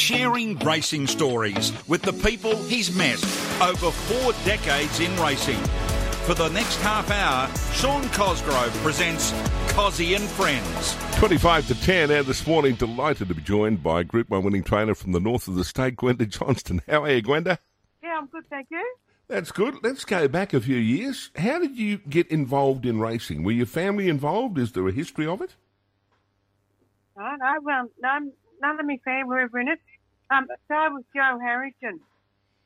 sharing racing stories with the people he's met over four decades in racing. For the next half hour, Sean Cosgrove presents Cozzy and Friends. 25 to 10, and this morning, delighted to be joined by Group 1 winning trainer from the north of the state, Gwenda Johnstone. How are you, Gwenda? Yeah, I'm good, thank you. That's good. Let's go back a few years. How did you get involved in racing? Were your family involved? Is there a history of it? No, no, none, none of my family were ever in it. Um, so was Joe Harrington.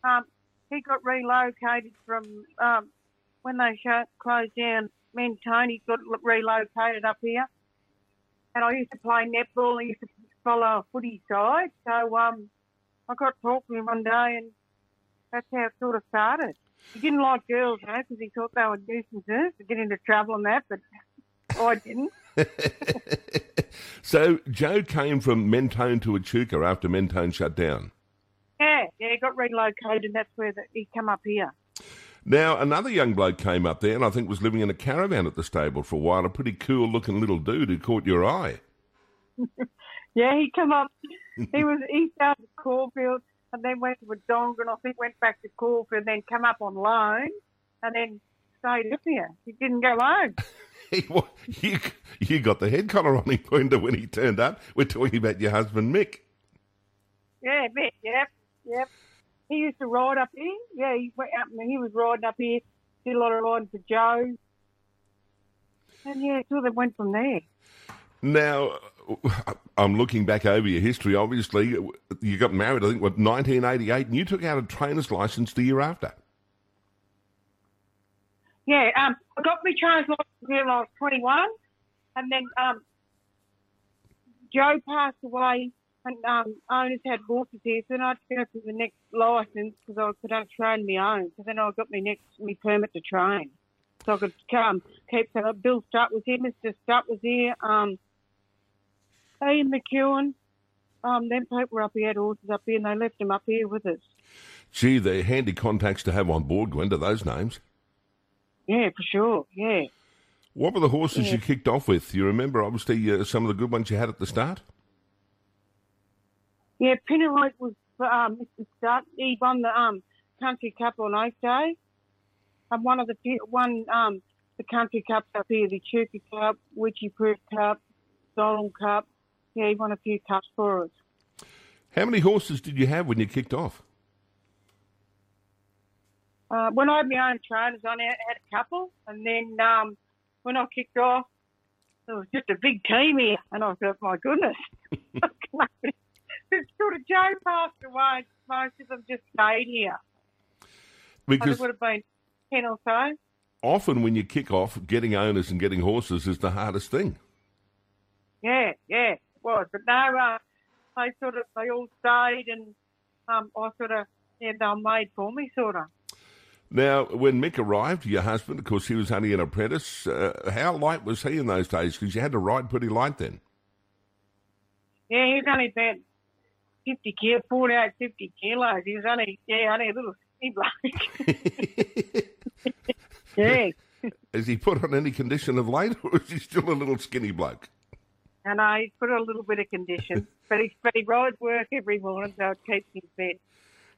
Um, he got relocated from um, when they shut, closed down Mentone. He got relocated up here, and I used to play netball. I used to follow a footy side. So um, I got to talk to him one day, and that's how it sort of started. He didn't like girls, you know, because he thought they were nuisances to get into trouble and that, but I didn't. so Joe came from Mentone to Echuca after Mentone shut down. Yeah, yeah, he got relocated, and that's where the, he come up here. Now, another young bloke came up there and I think was living in a caravan at the stable for a while, a pretty cool looking little dude who caught your eye. yeah, he come up, he was, east started at Caulfield and then went to Wodonga I think went back to Caulfield and then come up on loan and then stayed up here. He didn't go home. you, you got the head collar on him, Gwenda, when he turned up. We're talking about your husband, Mick. Yeah, Mick, yep, yep. He used to ride up here. Yeah, he went up and he was riding up here. Did a lot of riding for Joe. And yeah, so they went from there. Now, uh, I'm looking back over your history. Obviously, uh, you got married, I think, what, 1988, and you took out a trainer's license the year after. Yeah, um, I got my trainer's license when I was 21, and then um, Joe passed away and um, owners had horses here, so then I had to go for the next license because I could only train my own. So then I got my next my permit to train, so I could come keep. So Bill Stutt was here, Mr. Stutt was here, um, Ian McEwen. Um, then people were up here, had horses up here, and they left them up here with us. Gee, they're handy contacts to have on board, Gwenda, those names. Yeah, for sure, yeah. What were the horses yeah. you kicked off with? You remember, obviously, uh, some of the good ones you had at the start? Yeah, Pinarite was um, Mr. Stutt. He won the um, Country Cup on Oak Day. And one of the one um, the Country Cups up here, the Chuka Cup, Wycheproof Cup, Donald Cup. Yeah, he won a few cups for us. How many horses did you have when you kicked off? Uh, when I had my own trainers on, I had a couple, and then um, when I kicked off, there was just a big team here, and I thought, my goodness, sort of Joe passed away, most of them just stayed here. Because it would have been ten or so. Often, when you kick off, getting owners and getting horses is the hardest thing. Yeah, yeah, it was. But no, uh, they sort of they all stayed, and um, I sort of yeah, they were made for me, sort of. Now, when Mick arrived, your husband, of course, he was only an apprentice. Uh, how light was he in those days? Because you had to ride pretty light then. Yeah, he was only about 50 kilo, 48, 50 kilos. He was only, yeah, only a little skinny bloke. yeah. Has he put on any condition of late, or is he still a little skinny bloke? And I he's put a little bit of condition, but he, but he rides work every morning, so it keeps him fit.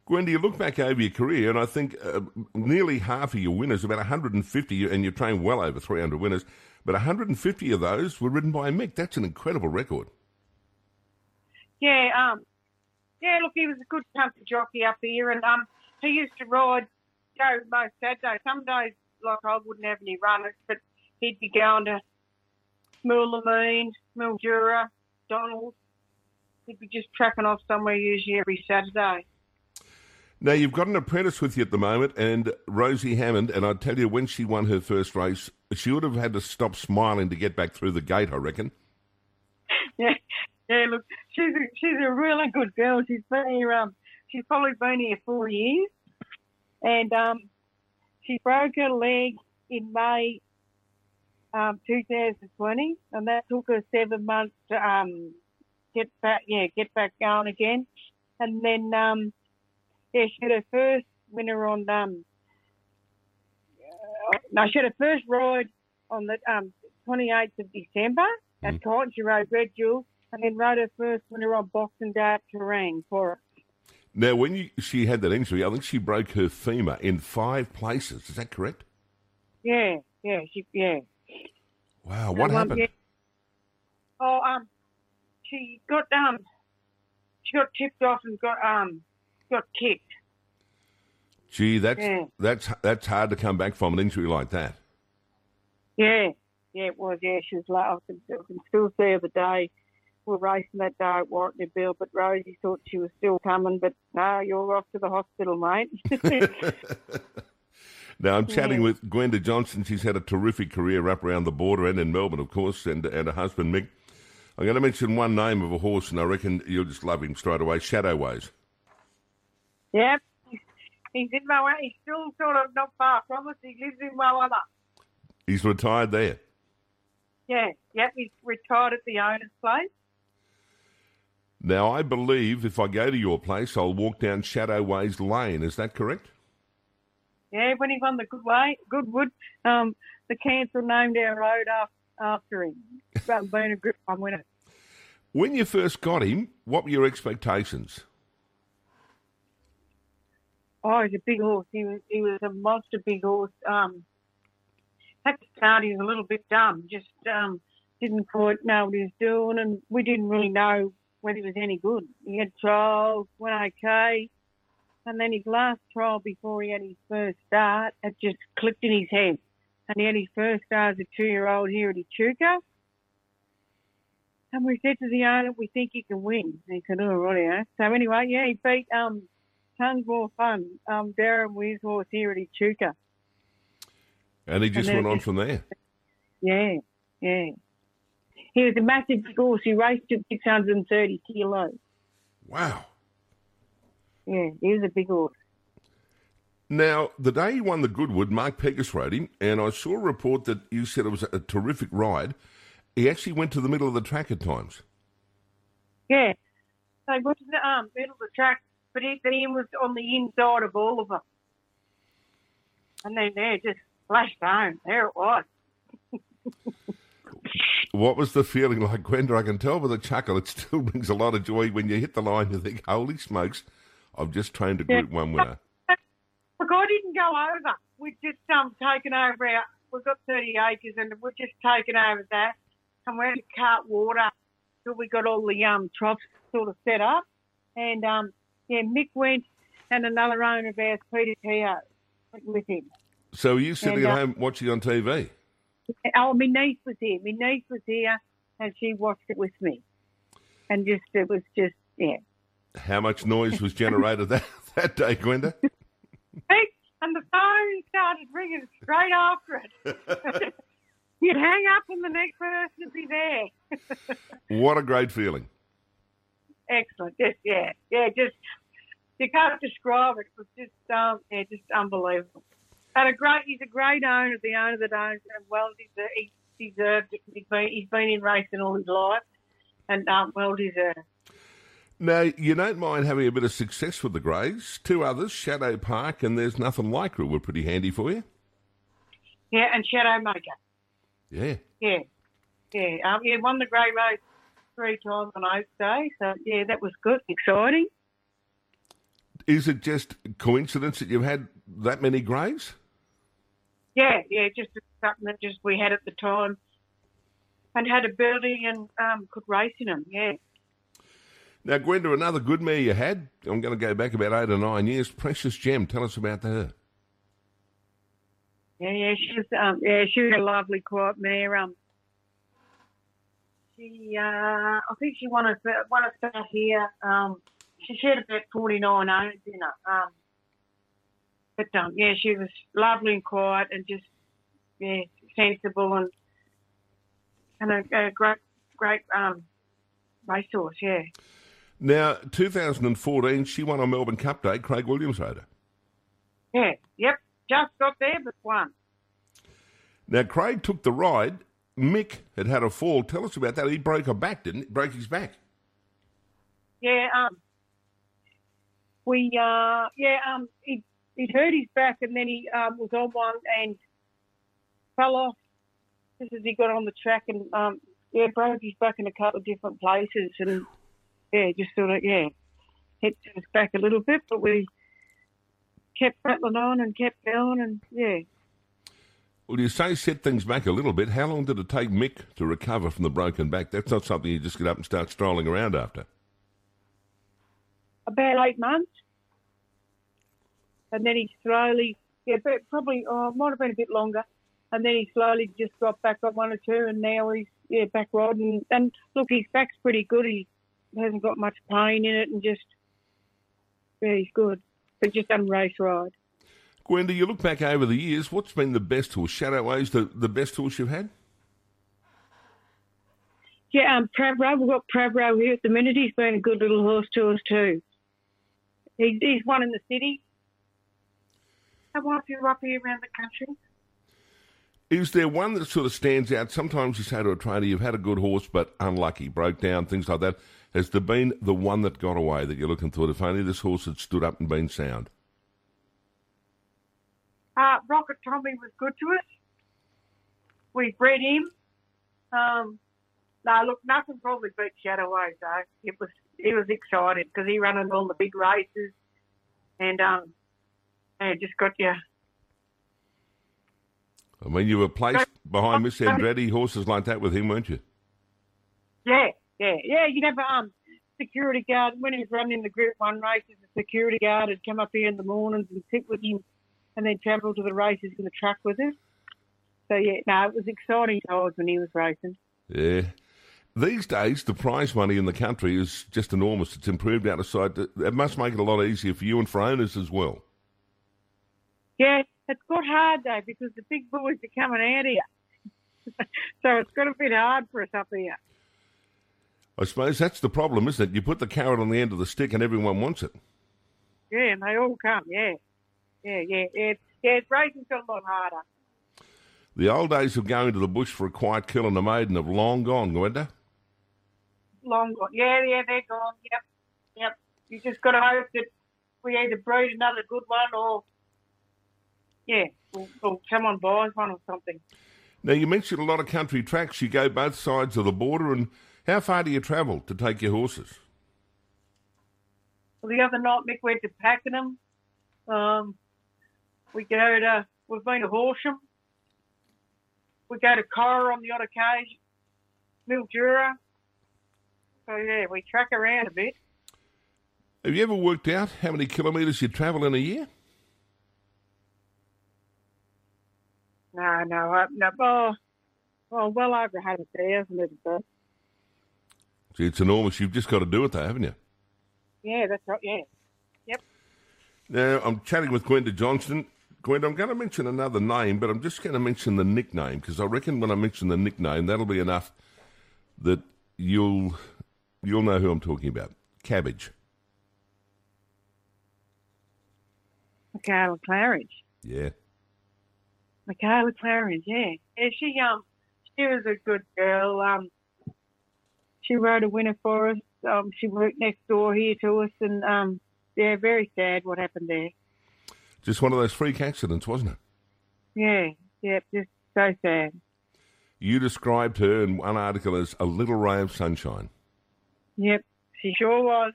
Gwen, you look back over your career, and I think uh, nearly half of your winners, about 150, and you've trained well over 300 winners, but 150 of those were ridden by Mick. That's an incredible record. Yeah, um, yeah, look, he was a good country jockey up here, and um, he used to ride, go most Saturdays. Some days, like I wouldn't have any runners, but he'd be going to Moulamein, Mildura, Donald. He'd be just tracking off somewhere usually every Saturday. Now, you've got an apprentice with you at the moment, and Rosie Hammond, and I tell you, when she won her first race, she would have had to stop smiling to get back through the gate, I reckon. Yeah, yeah, look, she's a, she's a really good girl. She's been here, um, she's probably been here four years, and um, she broke her leg in May um, 2020, and that took her seven months to um, get back, yeah, get back going again, and then um, yeah, she had her first winner on um, uh, no, she had her first ride on the um, 28th of December at mm. She rode Red Jewel and then rode her first winner on Boxing Day at Terang for it. Now, when you, she had that injury, I think she broke her femur in five places. Is that correct? Yeah, yeah, she, yeah. Wow, what Um, happened? yeah. Oh, um, she got um, she got tipped off and got um, got kicked. Gee, that's Yeah. that's that's hard to come back from an injury like that. Yeah, yeah, it was. Yeah, she was like, I can, I can still see her the day We're racing that day at Warrnambool, but Rosie thought she was still coming, but no, you're off to the hospital, mate. Now I'm chatting Yeah. with Gwenda Johnson. She's had a terrific career up around the border and in Melbourne, of course, and and her husband Mick. I'm going to mention one name of a horse, and I reckon you'll just love him straight away. Shadoways. Yep, he's, in Moana. He's still sort of not far from us. He lives in Moana. He's retired there. Yeah, yep, he's retired at the owner's place. Now I believe if I go to your place, I'll walk down Shadoways Lane. Is that correct? Yeah, when he won the good way, Goodwood, um, the council named our road after, after him, um, being a Group One winner. When you first got him, what were your expectations? Oh, he's a big horse. He was he was a monster big horse. Um, at start, he was a little bit dumb. Just um, didn't quite know what he was doing, and we didn't really know whether he was any good. He had trials, went okay, and then his last trial before he had his first start, it just clicked in his head. And he had his first start as a two-year-old here at Echuca. And we said to the owner, we think he can win. And he said, oh, right, yeah. So anyway, yeah, he beat um, tons more fun. Um, Darren Weir's horse here at Echuca. And he just then went on just- from there. Yeah, yeah. He was a massive horse. He raced at 630 kilos. Wow. Yeah, he was a big horse. Now, the day he won the Goodwood, Mark Pegus rode him, and I saw a report that you said it was a terrific ride. He actually went to the middle of the track at times. Yeah. So he went to the um, middle of the track, but then he was on the inside of all of them. And then there, just flashed home. There it was. What was the feeling like, Gwenda? I can tell by the chuckle. It still brings a lot of joy when you hit the line. You think, "Holy smokes! I've just trained a Group One winner." Look, I didn't go over. We've just um, taken over our, we've got 30 acres and we've just taken over that. And we're going to cart water till we got all the um, troughs sort of set up. And um, yeah, Mick went and another owner of ours, Peter Keogh, went with him. So, are you sitting And, at uh, home watching on TV? Oh, my niece was here. My niece was here and she watched it with me. And just, it was just, yeah. How much noise was generated that that day, Gwenda? And the phone started ringing straight after it. You'd hang up and the next person would be there. What a great feeling! Excellent. Just yeah, yeah. Just you can't describe it. It was just um, yeah, just unbelievable. And a great, he's a great owner. The owner that owns him, well deserved. He deserved it. He's been, he's been in racing all his life, and um, well deserved. Now, you don't mind having a bit of success with the Greys. Two others, Shadow Park and There's Nothing Like Her, were pretty handy for you. Yeah, and Shadow Maker. Yeah. Yeah, yeah. Um, yeah, won the Grey Race three times on Oak Day. So yeah, that was good, exciting. Is it just coincidence that you've had that many graves? Yeah, yeah, just something that just we had at the time, and had a building and um, could race in them. Yeah. Now, Gwenda, another good mare you had. I'm going to go back about eight or nine years. Precious Gem. Tell us about her. Yeah, yeah, she's um, yeah, she was a lovely, quiet mare. Um, she, uh, I think she won a won a start here. Um, she had about forty nine owners in her. Um, but um, yeah, she was lovely and quiet and just yeah, sensible and and a, a great, great um, racehorse. Yeah. Now, 2014, she won on Melbourne Cup Day. Craig Williams rode her. Yeah, yep. Just got there, but won. Now, Craig took the ride. Mick had had a fall. Tell us about that. He broke a back, didn't he? Broke his back. Yeah, um, we, uh, yeah, um, he, he hurt his back and then he um, was on one and fell off just as he got on the track and um, yeah, broke his back in a couple of different places, and yeah, just sort of yeah, hit his back a little bit, but we kept rattling on and kept going, and yeah. Well, you say set things back a little bit. How long did it take Mick to recover from the broken back? That's not something you just get up and start strolling around after. About eight months, and then he slowly, yeah, but probably oh, it might have been a bit longer, and then he slowly just got back on one or two, and now he's yeah back riding. And look, his back's pretty good. He hasn't got much pain in it, and just yeah, he's good. But just done race ride. Gwenda, you look back over the years, what's been the best horse? Shadoways, the, the best horse you've had? Yeah, um, Pravro, we've got Pravro here at the minute. He's been a good little horse to us too. He, he's one in the city. I want to up here around the country. Is there one that sort of stands out? Sometimes you say to a trainer, you've had a good horse, but unlucky, broke down, things like that. Has there been the one that got away that you're looking through? If only this horse had stood up and been sound. Uh, Rocket Tommy was good to us. We bred him. Um, no, look, nothing probably beat Shadoways though. It was he was excited because he ran in all the big races, and um, and just got you. I mean, you were placed behind Miss Andretti, horses like that with him, weren't you? Yeah, yeah, yeah. You'd have um security guard when he was running the Group One races. The security guard would come up here in the mornings and sit with him and then travel to the races in the truck with us. So yeah, no, it was exciting times when he was racing. Yeah. These days, the prize money in the country is just enormous. It's improved out of sight. It must make it a lot easier for you and for owners as well. Yeah, it's got hard though because the big boys are coming out here. so it's got a bit hard for us up here. I suppose that's the problem, isn't it? You put the carrot on the end of the stick and everyone wants it. Yeah, and they all come, yeah yeah, yeah. It's, yeah, it's racing's got a lot harder. The old days of going to the bush for a quiet kill and a maiden have long gone, Gwenda. Long gone. Yeah, yeah, they're gone. Yep, yep. You just got to hope that we either breed another good one or, yeah, we'll come on buys one or something. Now, you mentioned a lot of country tracks. You go both sides of the border, and how far do you travel to take your horses? Well, the other night, Mick went to Pakenham. Um, we go to, we've been to Horsham. We go to Cora on the odd occasion, Mildura. So, yeah, we track around a bit. Have you ever worked out how many kilometres you travel in a year? No, no, uh, no. Oh, well, well over 100,000 at a See, it's enormous. You've just got to do it, though, haven't you? Yeah, that's right, yeah. Yep. Now, I'm chatting with Gwenda Johnstone. Gwen, I'm going to mention another name, but I'm just going to mention the nickname because I reckon when I mention the nickname, that'll be enough that you'll you'll know who I'm talking about. Cabbage. Mikaela Claridge. Yeah. Mikaela Claridge, yeah. Yeah, she um she was a good girl. Um she rode a winner for us. Um she worked next door here to us and um yeah, very sad what happened there. Just one of those freak accidents, wasn't it? Yeah, yeah, just so sad. You described her in one article as a little ray of sunshine. Yep, she sure was.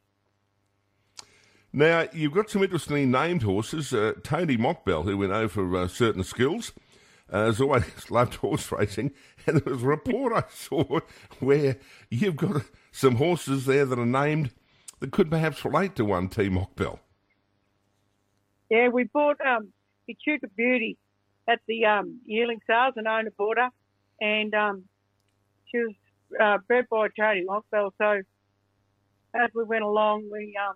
Now, you've got some interestingly named horses. Uh, Tony Mokbel, who we know for uh, certain skills, uh, has always loved horse racing. And there was a report I saw where you've got some horses there that are named that could perhaps relate to one T. Mokbel. Yeah, we bought um, Echuca Beauty at the um, yearling sales and owner bought her, and um, she was uh, bred by Tony Mokbel. So as we went along, we um,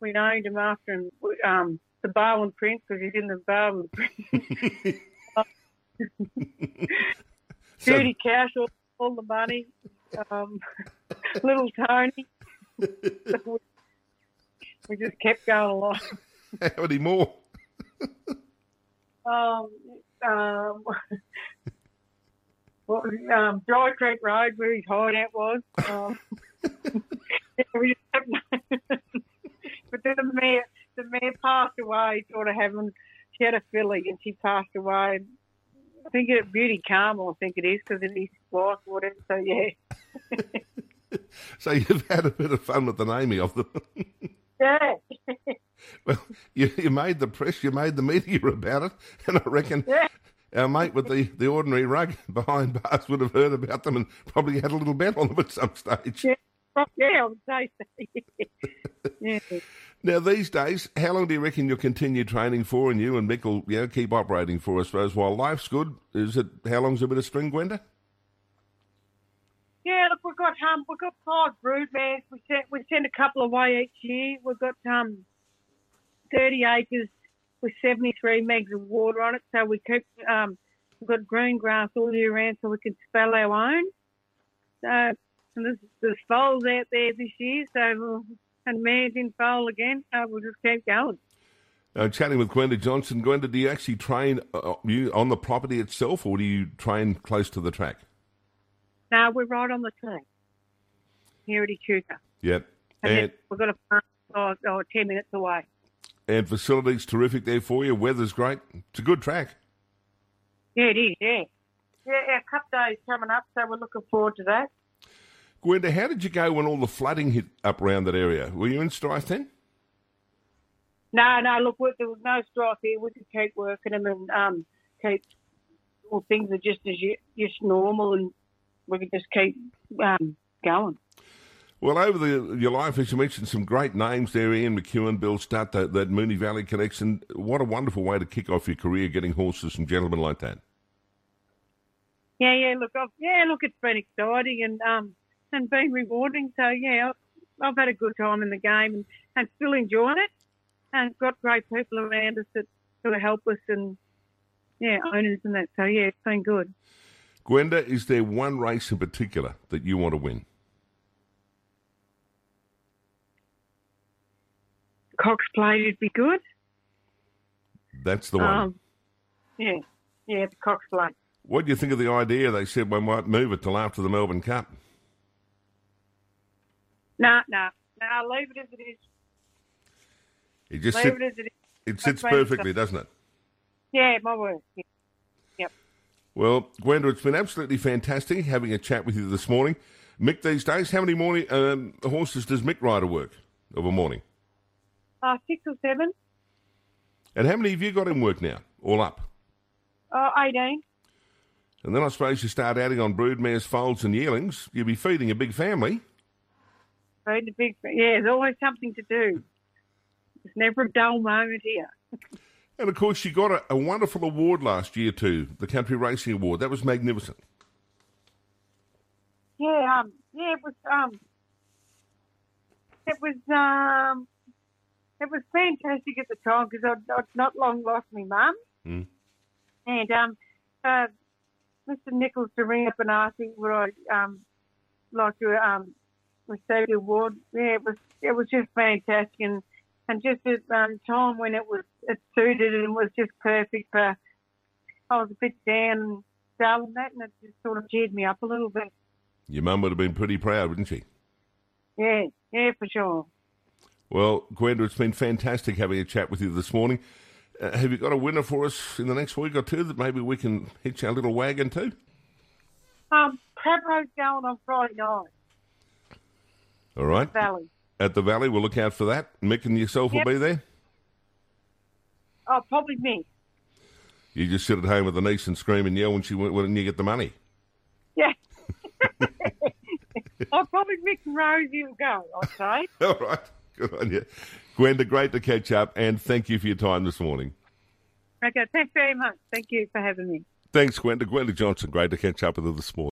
we named him after him, um, the Barwon Prince because he's in the Barwon Prince. Beauty so, cash, all, all, the money. Um, little Tony. we just kept going along. How many more? um, um, what was um, Dry Creek Road where his hideout was. Um, but then the mayor, the mayor passed away, sort of having, she had a filly and she passed away. I think it Beauty Calm, I think it is, because it is wife, whatever. So yeah, So you've had a bit of fun with the naming of them. yeah, well, you, you made the press, you made the media about it, and I reckon yeah. our mate with the, the ordinary rug behind bars would have heard about them and probably had a little bet on them at some stage. Yeah. Yeah, I would say so. yeah. Now, these days, how long do you reckon you'll continue training for, and you and Mick will you know, keep operating for, I suppose, while life's good? Is it how long's a bit of string, Gwenda? Yeah, look, we've got um, we've got five brood mares. We send we send a couple away each year. We've got um, thirty acres with seventy three megs of water on it, so we keep um, we've got green grass all year round, so we can spell our own. So and there's, there's foals out there this year, so we'll, and mares in foal again. So we'll just keep going. Uh, chatting with Gwenda Johnson. Gwenda, do you actually train uh, you on the property itself, or do you train close to the track? No, we're right on the track here at Echuca. Yep. And, And, we've got a farm oh, 10 minutes away. And facilities terrific there for you. Weather's great. It's a good track. Yeah, it is, yeah. Yeah, our cup day is coming up, so we're looking forward to that. Gwenda, how did you go when all the flooding hit up around that area? Were you in strife then? No, no, look, there was no strife here. We could keep working them and um, keep, well, things are just as you, just normal and we could just keep um, going. Well, over the, your life, as you mentioned, some great names there Ian McEwen, Bill Stutt, that, that Moonee Valley connection. What a wonderful way to kick off your career getting horses and gentlemen like that. Yeah, yeah, look, I've, yeah, look, it's been exciting and um, and been rewarding. So, yeah, I've, I've had a good time in the game and, and still enjoying it. And got great people around us that sort of help us and, yeah, owners and that. So, yeah, it's been good. Gwenda, is there one race in particular that you want to win? Cox Plate would be good. That's the one. Um, yeah, yeah, the Cox Plate. what do you think of the idea? They said we might move it till after the Melbourne Cup. No, no, no, leave it as it is. It just Leave sit, it as it is. it sits perfectly, doesn't it? Yeah, my word. Yeah. Yep. Well, Gwenda, it's been absolutely fantastic having a chat with you this morning. Mick, these days, how many morning um, horses does Mick ride a work of a morning? Uh, six or seven, And how many have you got in work now, all up? uh, 18. And then I suppose you start adding on broodmares, foals, and yearlings. You'll be feeding a big family. Feed the big, yeah, there's always something to do. It's never a dull moment here. And of course, you got a, a wonderful award last year too, the Country Racing Award. That was magnificent. Yeah, um, yeah, it was, um, it was, um, it was fantastic at the time because I'd, I'd not long lost my mum. Mm. And, um, uh, Mr. Nichols to ring up and ask me would I, um, like to, um, receive the award. Yeah, it was, it was just fantastic and, and just at um, time when it was, it suited and was just perfect for, I was a bit down and dull and that and it just sort of cheered me up a little bit. Your mum would have been pretty proud, wouldn't she? Yeah, yeah, for sure. Well, Gwenda, it's been fantastic having a chat with you this morning. Uh, have you got a winner for us in the next week or two that maybe we can hitch our little wagon to? Um, Crabro's going on Friday night, All right. At the valley. At the Valley, we'll look out for that. Mick and yourself Yep. will be there. Oh, probably me. You just sit at home with the niece and scream and yell when, she, when you get the money. Yeah. I'll probably Mick and Rosie will go, I'd say. All right. Good on you. Gwenda, great to catch up, and thank you for your time this morning. Okay, thanks very much. Thank you for having me. Thanks, Gwenda. Gwenda Johnson, great to catch up with her this morning.